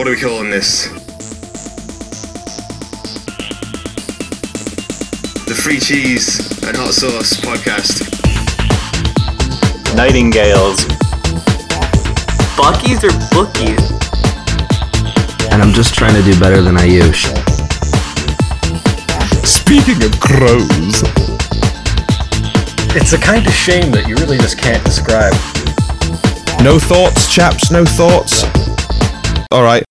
What are we calling this? The Free Cheese and Hot Sauce podcast. Nightingales. Buckies or bookies? and I'm just trying to do better than I Ayush. Speaking of crows, It's a kind of shame that you really just can't describe. no thoughts, chaps, no thoughts. All right.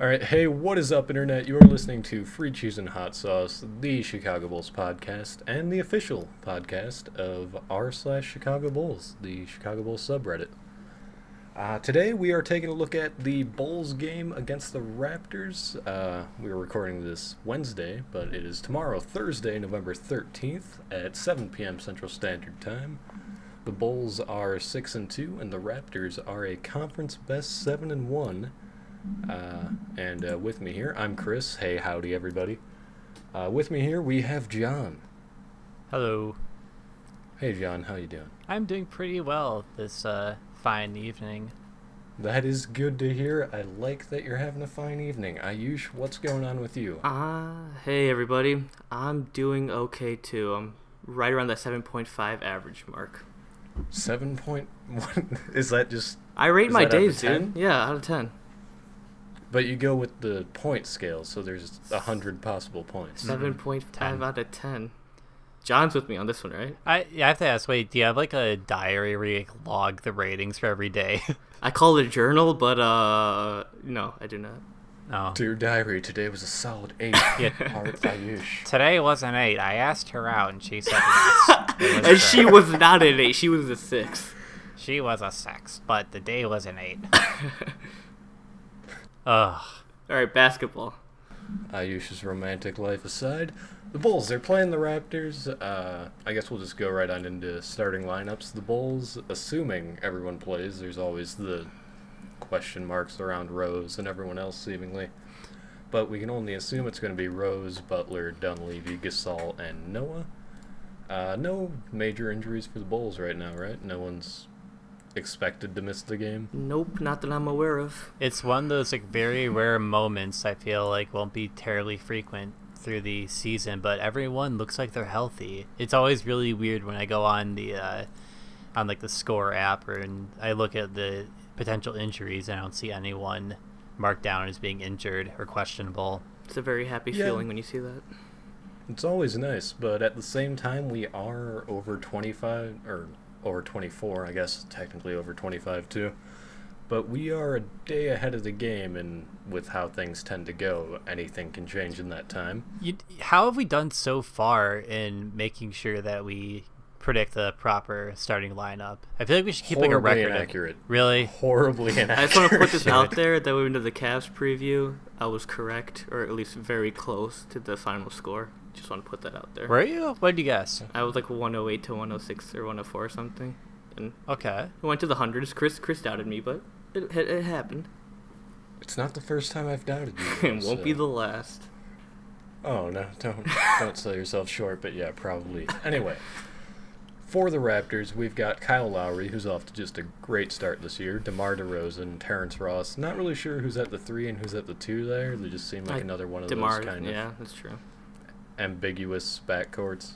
All right, hey, what is up, Internet? You are listening to Free Cheese and Hot Sauce, the Chicago Bulls podcast, and the official podcast of r slash Chicago Bulls, the Chicago Bulls subreddit. Uh, today we are taking a look at the Bulls game against the Raptors. Uh, we are recording this Wednesday, but it is tomorrow, Thursday, November 13th at 7 p.m. Central Standard Time. The Bulls are 6 and 2, and the Raptors are a conference best 7 and 1. Uh, and uh, with me here, I'm Chris. Hey, howdy, everybody. Uh, with me here, we have John. Hello. Hey, John, how you doing? I'm doing pretty well this uh, fine evening. That is good to hear. I like that you're having a fine evening. Ayush, what's going on with you? Ah, hey everybody. I'm doing okay too. I'm right around that 7.5 average mark. Seven point one. Is that just? I rate my that out of days, 10? dude. Yeah, out of 10. But you go with the point scale, so there's a hundred possible points. 7.5 10. out of 10. John's with me on this one, right? I, yeah, I have to ask, wait, do you have like a diary where you like, log the ratings for every day? I call it a journal, but uh, no, I do not. no. Dear diary, today was a solid eight. Yeah. Art Ayush. Today was an 8. I asked her out and she said yes. It was And she was not an 8, she was a 6. She was a 6, but the day was an 8. Ugh. Alright, basketball. Ayush's romantic life aside, the Bulls, they're playing the Raptors. Uh, I guess we'll just go right on into starting lineups. The Bulls, assuming everyone plays, there's always the question marks around Rose and everyone else, seemingly. But we can only assume it's going to be Rose, Butler, Dunleavy, Gasol, and Noah. Uh, no major injuries for the Bulls right now, right? No one's expected to miss the game. Nope, not that I'm aware of. It's one of those like very rare moments I feel like won't be terribly frequent through the season, but everyone looks like they're healthy. It's always really weird when I go on the uh, on like the score app or and I look at the potential injuries and I don't see anyone marked down as being injured or questionable. It's a very happy Yeah. feeling when you see that. It's always nice, but at the same time, we are over 25, or over 24, I guess, technically over 25 too. But we are a day ahead of the game, and with how things tend to go, anything can change in that time. You, how have we done so far in making sure that we predict the proper starting lineup? I feel like we should keep like a Horribly record. of- Really? Horribly inaccurate. I just want to put this out there that we went to the Cavs preview. I was correct, or at least very close to the final score. Just want to put that out there. Were you? What did you guess? I was like 108 to 106 or 104 or something, and Okay. we went to the hundreds. Chris Chris doubted me, but it it, it happened. It's not the first time I've doubted you. it won't be the last. Oh no, don't don't sell yourself short, but yeah, probably. Anyway, for the Raptors, we've got Kyle Lowry, who's off to just a great start this year. DeMar DeRozan, Terrence Ross. Not really sure who's at the three and who's at the two there. They just seem like Like another one of Demar, those kind yeah, of Yeah, that's true. Ambiguous backcourts.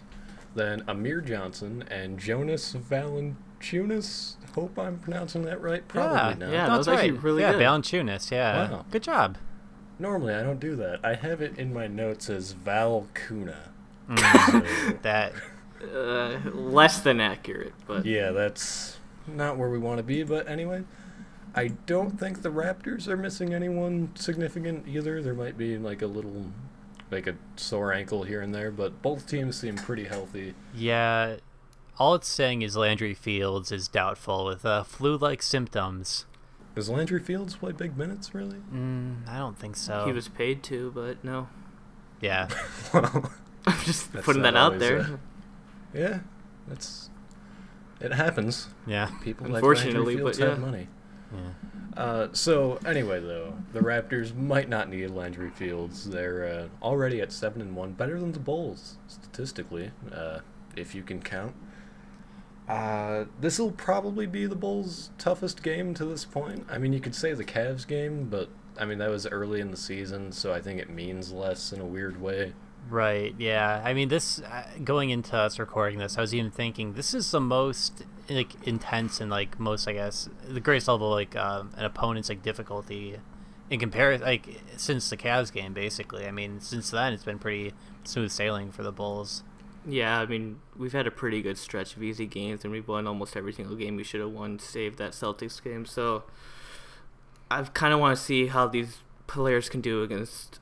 Then Amir Johnson and Jonas Valanciunas. Hope I'm pronouncing that right. Probably yeah, not. Yeah, that's was actually right. really yeah, good. Valanciunas, yeah. Wow. Good job. Normally I don't do that. I have it in my notes as Val Kuna. Mm, So- that Uh, less than accurate, but Yeah, that's not where we want to be, but anyway. I don't think the Raptors are missing anyone significant either. There might be like a little like a sore ankle here and there, but both teams seem pretty healthy. yeah. All it's saying is Landry Fields is doubtful with uh, flu-like symptoms. Does Landry Fields play big minutes really? Mm, I don't think so. he was paid to. But no, Yeah. well, I'm just That's putting that out there. a- yeah, that's it happens. Yeah. People like Landry Fields but have money. Yeah. Uh, so anyway, though, the Raptors might not need Landry Fields. They're uh, already at seven and one, better than the Bulls statistically, uh, if you can count. Uh, this will probably be the Bulls' toughest game to this point. I mean, you could say the Cavs game, but I mean that was early in the season, so I think it means less in a weird way. Right. Yeah. I mean, this uh, going into us recording this, I was even thinking this is the most like intense and like most, I guess, the greatest level like um, an opponent's like difficulty in comparison, like since the Cavs game, basically. I mean, since then it's been pretty smooth sailing for the Bulls. Yeah, I mean, we've had a pretty good stretch of easy games, and we've won almost every single game we should have won, save that Celtics game. So I kind of want to see how these players can do against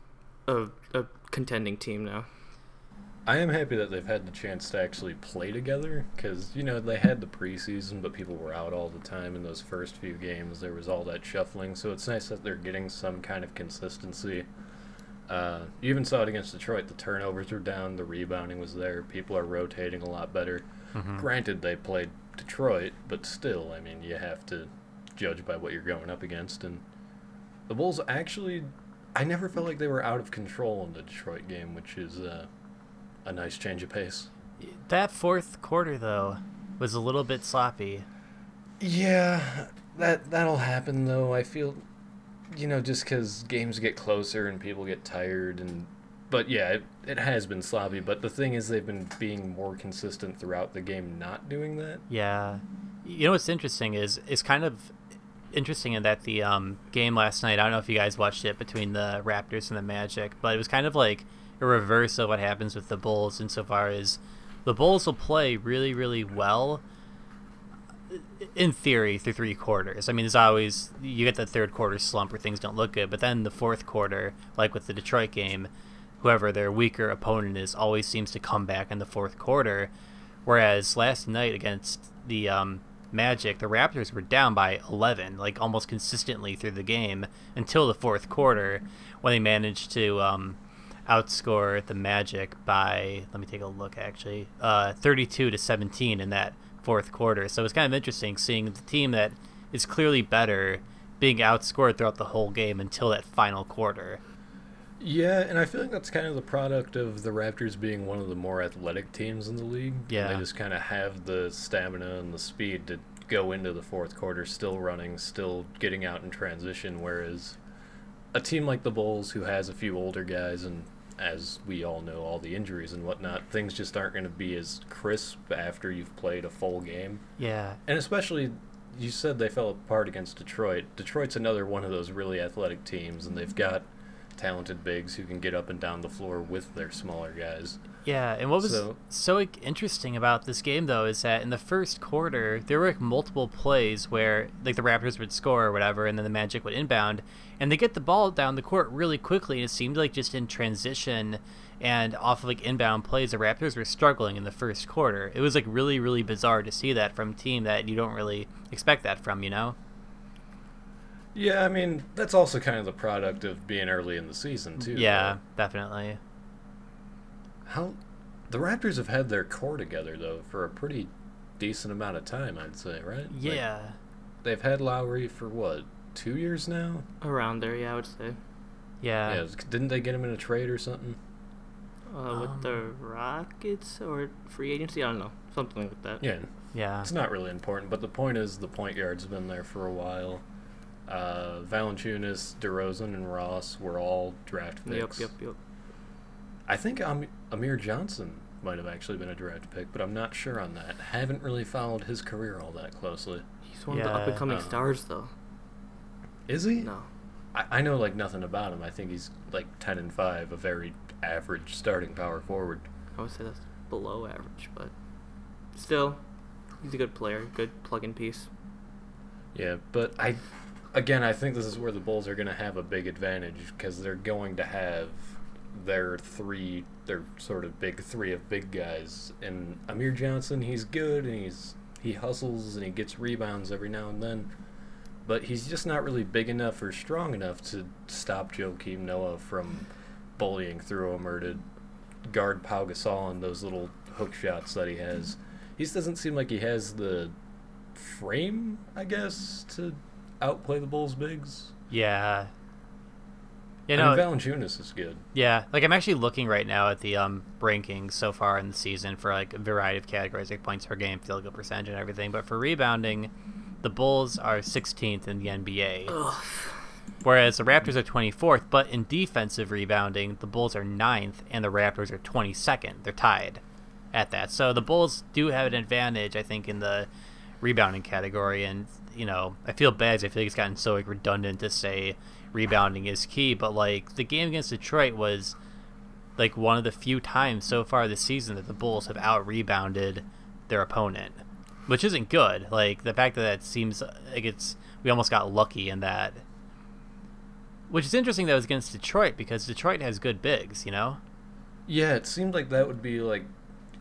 a, a contending team now. I am happy that they've had the chance to actually play together because, you know, they had the preseason, but people were out all the time in those first few games. There was all that shuffling, so it's nice that they're getting some kind of consistency. Uh, you even saw it against Detroit. The turnovers were down, the rebounding was there, people are rotating a lot better. Mm-hmm. Granted, they played Detroit, but still, I mean, you have to judge by what you're going up against. And the Bulls actually, I never felt like they were out of control in the Detroit game, which is. Uh, a nice change of pace. That fourth quarter though was a little bit sloppy. Yeah, that that'll happen though. I feel, you know, just because games get closer and people get tired and. But yeah, it, it has been sloppy. But the thing is, they've been being more consistent throughout the game, not doing that. Yeah, you know what's interesting is it's kind of interesting in that the um, game last night. I don't know if you guys watched it between the Raptors and the Magic, but it was kind of like a reverse of what happens with the Bulls insofar as the Bulls will play really, really well in theory through three quarters. I mean, there's always you get the third quarter slump where things don't look good, but then the fourth quarter, like with the Detroit game, whoever their weaker opponent is always seems to come back in the fourth quarter. Whereas last night against the um, Magic, the Raptors were down by 11, like almost consistently through the game until the fourth quarter, when they managed to um, outscore the Magic by let me take a look actually, uh, 32 to 17 in that fourth quarter. So it's kind of interesting seeing the team that is clearly better being outscored throughout the whole game until that final quarter. Yeah, and I feel like that's kind of the product of the Raptors being one of the more athletic teams in the league. Yeah. They just kind of have the stamina and the speed to go into the fourth quarter still running, still getting out in transition, whereas a team like the Bulls, who has a few older guys, and as we all know, all the injuries and whatnot, things just aren't going to be as crisp after you've played a full game. Yeah. And especially, you said they fell apart against Detroit. Detroit's another one of those really athletic teams, and they've got talented bigs who can get up and down the floor with their smaller guys. Yeah, and what was So- so, interesting about this game though is that in the first quarter there were like, multiple plays where like the Raptors would score or whatever, and then the Magic would inbound, and they get the ball down the court really quickly, and it seemed like just in transition and off of like inbound plays, the Raptors were struggling in the first quarter. It was like really really bizarre to see that from a team that you don't really expect that from, you know? Yeah, I mean, that's also kind of the product of being early in the season, too. yeah, definitely. How the Raptors have had their core together though for a pretty decent amount of time, I'd say, right? Like, Yeah. they've had Lowry for what, two years now? Around there, yeah, I would say. yeah. yeah. Didn't they get him in a trade or something? Uh, with the Rockets or free agency, I don't know, something like that. Yeah. Yeah. It's not really important, but the point is the point guard's been there for a while. Uh, Valanciunas, DeRozan, and Ross were all draft picks. yep, yep. Yep. I think Am- Amir Johnson might have actually been a draft pick, but I'm not sure on that. Haven't really followed his career all that closely. He's one of the up and coming Uh, stars, though. Is he? No. I, I know like nothing about him. I think he's like ten and five, a very average starting power forward. I would say that's below average, but still, he's a good player, good plug-in piece. Yeah, but I, again, I think this is where the Bulls are going to have a big advantage because they're going to have their three, their sort of big three of big guys. And Amir Johnson, he's good and he's he hustles and he gets rebounds every now and then, but he's just not really big enough or strong enough to stop Joakim Noah from bullying through him or to guard Pau Gasol on those little hook shots that he has. He doesn't seem like he has the frame, I guess, to outplay the Bulls bigs. Yeah. You I mean, know, Valanciunas is good. Yeah, like I'm actually looking right now at the um rankings so far in the season for like a variety of categories, like points per game, field goal percentage, and everything. But for rebounding, the Bulls are 16th in the NBA, whereas the Raptors are 24th. But in defensive rebounding, the Bulls are 9th, and the Raptors are 22nd. They're tied at that. So the Bulls do have an advantage, I think, in the rebounding category. And you know, I feel bad. I feel like it's gotten so like redundant to say rebounding is key. But like the game against Detroit was like one of the few times so far this season that the Bulls have out rebounded their opponent, which isn't good. Like the fact that it seems like it's we almost got lucky in that. Which is interesting that it was against Detroit because Detroit has good bigs, you know. Yeah, it seemed like that would be like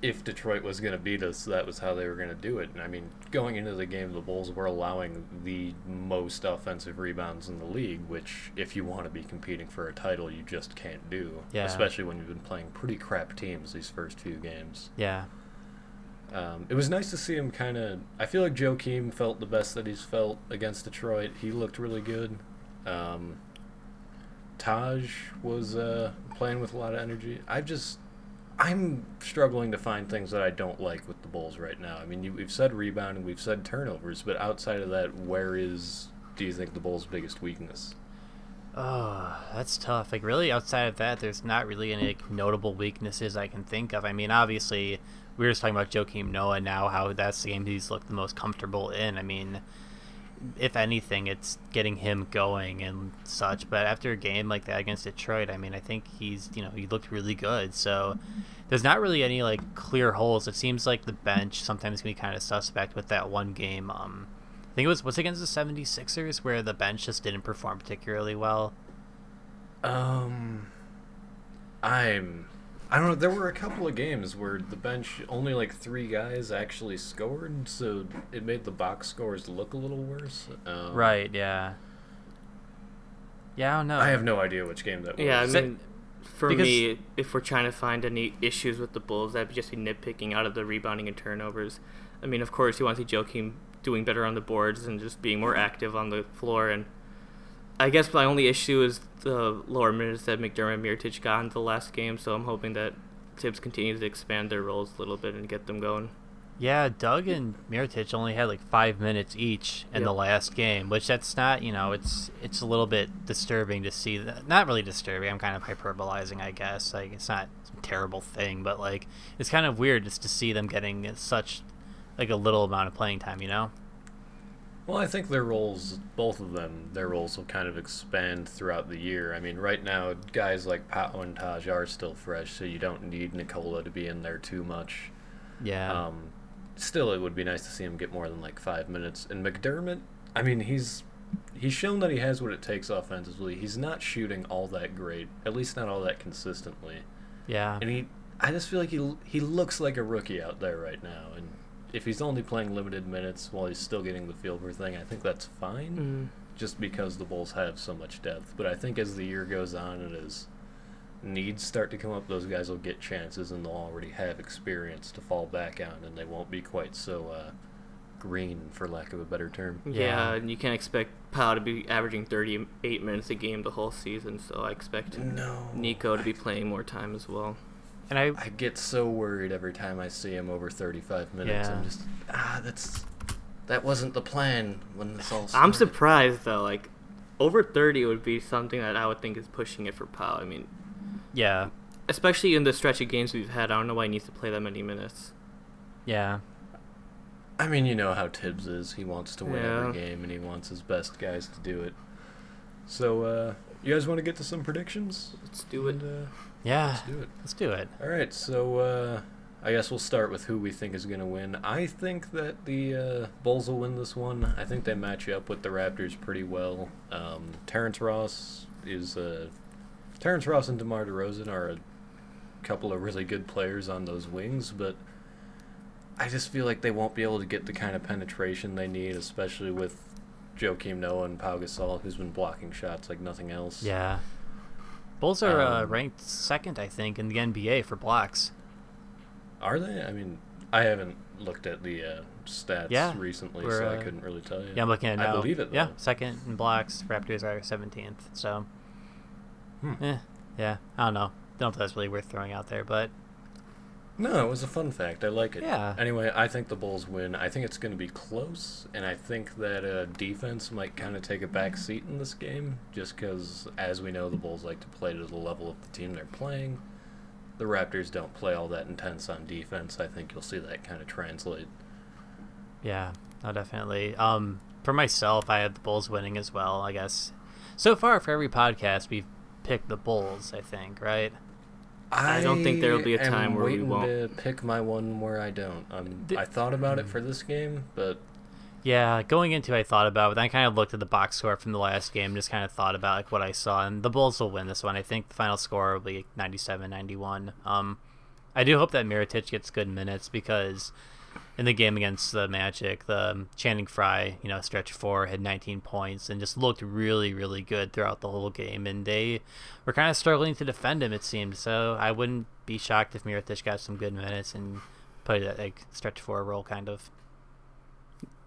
if Detroit was going to beat us, that was how they were going to do it. And I mean, going into the game, the Bulls were allowing the most offensive rebounds in the league, which, if you want to be competing for a title, you just can't do. Yeah. Especially when you've been playing pretty crap teams these first few games. Yeah. Um, it was nice to see him kind of. I feel like Joakim felt the best that he's felt against Detroit. He looked really good. Um, Taj was uh, playing with a lot of energy. I just. I'm struggling to find things that I don't like with the Bulls right now. I mean, you, we've said rebounding, we've said turnovers, but outside of that, where is, do you think, the Bulls' biggest weakness? Oh, that's tough. Like, really, outside of that, there's not really any like, notable weaknesses I can think of. I mean, obviously, we were just talking about Joakim Noah now, how that's the game he's looked the most comfortable in. I mean, if anything, it's getting him going and such. But after a game like that against Detroit, I mean, I think he's, you know, he looked really good. So there's not really any like clear holes. It seems like the bench sometimes can be kind of suspect with that one game. Um, I think it was was it against the 76ers where the bench just didn't perform particularly well. Um, I'm. I don't know. There were a couple of games where the bench only like three guys actually scored, so it made the box scores look a little worse. Um, Right, yeah. Yeah, I don't know. I have no idea which game that was. Yeah, I mean, for because- me, if we're trying to find any issues with the Bulls, that'd just be nitpicking out of the rebounding and turnovers. I mean, of course, you want to see Joakim doing better on the boards and just being more active on the floor. And I guess my only issue is the lower minutes that McDermott and Mirotic got in the last game. So I'm hoping that Thibs continues to expand their roles a little bit and get them going. Yeah, Doug and Mirotic only had like five minutes each in the last game, which that's not, you know, it's it's a little bit disturbing to see. That. Not really disturbing. I'm kind of hyperbolizing, I guess. Like it's not a terrible thing, but like it's kind of weird just to see them getting such like a little amount of playing time. You know? Well, I think their roles, both of them, their roles will kind of expand throughout the year. I mean, right now, guys like Pau and Taj are still fresh, so you don't need Nikola to be in there too much. Yeah. Um, still, it would be nice to see him get more than like five minutes. And McDermott, I mean, he's he's shown that he has what it takes offensively. He's not shooting all that great, at least not all that consistently. yeah. And he, I just feel like he he looks like a rookie out there right now. And if he's only playing limited minutes while he's still getting the feel for thing, I think that's fine. Just because the Bulls have so much depth. But I think as the year goes on and as needs start to come up, those guys will get chances and they'll already have experience to fall back on, and they won't be quite so uh, green, for lack of a better term. Yeah, Yeah. and you can't expect Powell to be averaging 38 minutes a game the whole season. So I expect No. Nico to be playing more time as well. And I I get so worried every time I see him over 35 minutes. Yeah. I'm just ah, that's that wasn't the plan when this all started. I'm surprised though. Like over 30 would be something that I would think is pushing it for Powell. I mean, yeah especially in the stretch of games we've had. I don't know why he needs to play that many minutes. yeah I mean, you know how Thibs is. He wants to win every game, and he wants his best guys to do it. So, uh, you guys want to get to some predictions? Let's do it. And, uh, yeah. let's do it. Let's do it. All right, so uh, I guess we'll start with who we think is going to win. I think that the uh, Bulls will win this one. I think they match up with the Raptors pretty well. Um, Terrence Ross is uh, Terrence Ross and DeMar DeRozan are a couple of really good players on those wings, but I just feel like they won't be able to get the kind of penetration they need, especially with Joakim Noah and Pau Gasol, who's been blocking shots like nothing else. Yeah. Bulls are uh, Um, ranked second, I think, in the NBA for blocks. Are they? I mean, I haven't looked at the uh, stats Yeah, recently, so I uh, couldn't really tell you. Yeah, I'm looking at it I believe it. Yeah, second in blocks. Raptors are 17th. So Eh, yeah, I don't know. I Don't know if that's really worth throwing out there, but No, it was a fun fact. I like it. Yeah. Anyway, I think the Bulls win. I think it's going to be close, and I think that uh, defense might kind of take a back seat in this game, just because, as we know, the Bulls like to play to the level of the team they're playing. The Raptors don't play all that intense on defense. I think you'll see that kind of translate. yeah, no, definitely. Um, for myself, I had the Bulls winning as well. I guess so far for every podcast we've picked the Bulls. I think right. I I don't think there'll be a time where we waiting won't. to pick my one where I don't. Um, Di- I thought about it for this game, but Yeah, going into it, I thought about it. Then I kind of looked at the box score from the last game, and just kind of thought about like what I saw, and the Bulls will win this one. I think the final score will be 97-91. Um, I do hope that Mirotic gets good minutes because in the game against the Magic, the um, Channing Frye, you know, stretch four had 19 points and just looked really, really good throughout the whole game, and they were kind of struggling to defend him. It seemed so. I wouldn't be shocked if Mirotic got some good minutes and played that like stretch four role, kind of.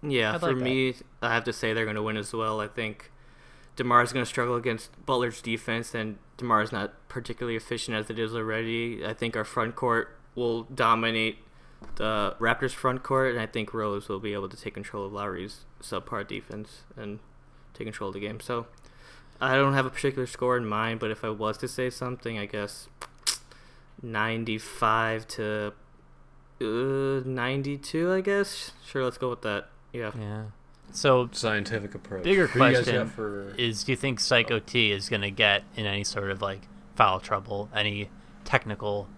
Yeah, I'd for like that. me, I have to say they're going to win as well. I think Demar's going to struggle against Butler's defense, and Demar's not particularly efficient as it is already. I think our front court will dominate the Raptors' front court, and I think Rose will be able to take control of Lowry's subpar defense and take control of the game. So I don't have a particular score in mind, but if I was to say something, I guess 95 to uh, 92, I guess. Sure, let's go with that. Yeah. Yeah. So scientific approach. Bigger Who question for is do you think Psycho T is going to get in any sort of like foul trouble, any technical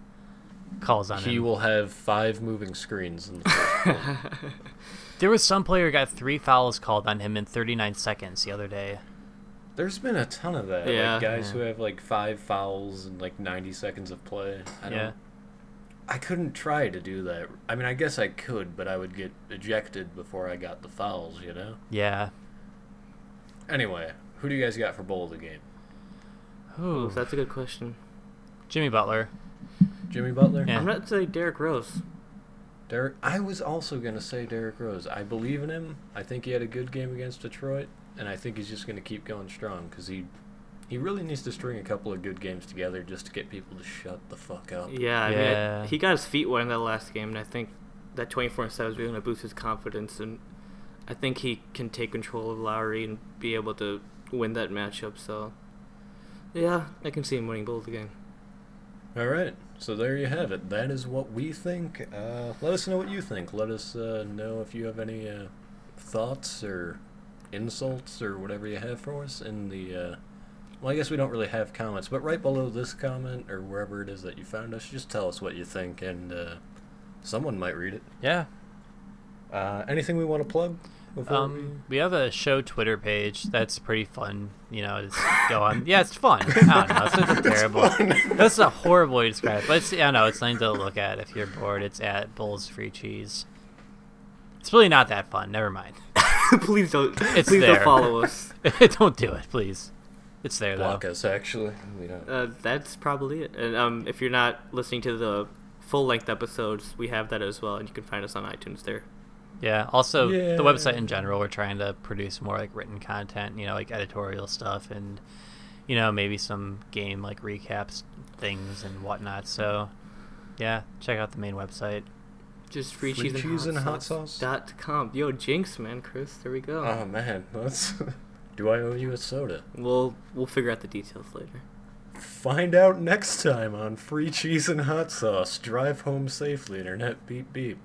calls on He him? will have five moving screens in the first. There was some player who got three fouls called on him in 39 seconds the other day. There's been a ton of that. Yeah. like guys Yeah. who have like five fouls in like 90 seconds of play. I don't, Yeah. I couldn't try to do that. I mean, I guess I could, but I would get ejected before I got the fouls, you know? Yeah. Anyway, who do you guys got for bowl of the game? Ooh, Ooh, that's a good question. Jimmy Butler. Jimmy Butler? Yeah. I'm not to say Derrick Rose. Derrick I was also going to say Derrick Rose. I believe in him. I think he had a good game against Detroit, and I think he's just going to keep going strong cuz he he really needs to string a couple of good games together just to get people to shut the fuck up. Yeah, I Yeah. mean, he got his feet wet in that last game, and I think that 24 7 is really going to boost his confidence. And I think he can take control of Lowry and be able to win that matchup. So, yeah, I can see him winning both the game. All right, so there you have it. That is what we think. Uh, let us know what you think. Let us uh, know if you have any uh, thoughts or insults or whatever you have for us in the. Uh, well, I guess we don't really have comments, but right below this comment or wherever it is that you found us, just tell us what you think, and uh, someone might read it. Yeah. Uh, anything we want to plug? Before Um, we have a show Twitter page that's pretty fun. You know, to go on. Yeah, it's fun. I don't know. It's such a terrible. That's a horrible way to describe it. But it's, I know it's something to look at if you're bored. It's at Bulls Free Cheese. It's really not that fun. Never mind. please don't. It's please there. don't follow us. don't do it, please. It's there we though. block us, actually. We don't. Uh, that's probably it. And um, if you're not listening to the full length episodes, we have that as well, and you can find us on iTunes there. Yeah. Also, the website in general, we're trying to produce more like written content. You know, like editorial stuff, and you know maybe some game like recaps, things and whatnot. So, yeah, check out the main website. Just free, Free cheese, cheese and, and hot, hot sauce. sauce? Dot com. Yo, jinx, man, Chris. There we go. Oh man, that's. Do I owe you a soda? We'll we'll figure out the details later. Find out next time on Free Cheese and Hot Sauce. Drive home safely, internet. Beep beep.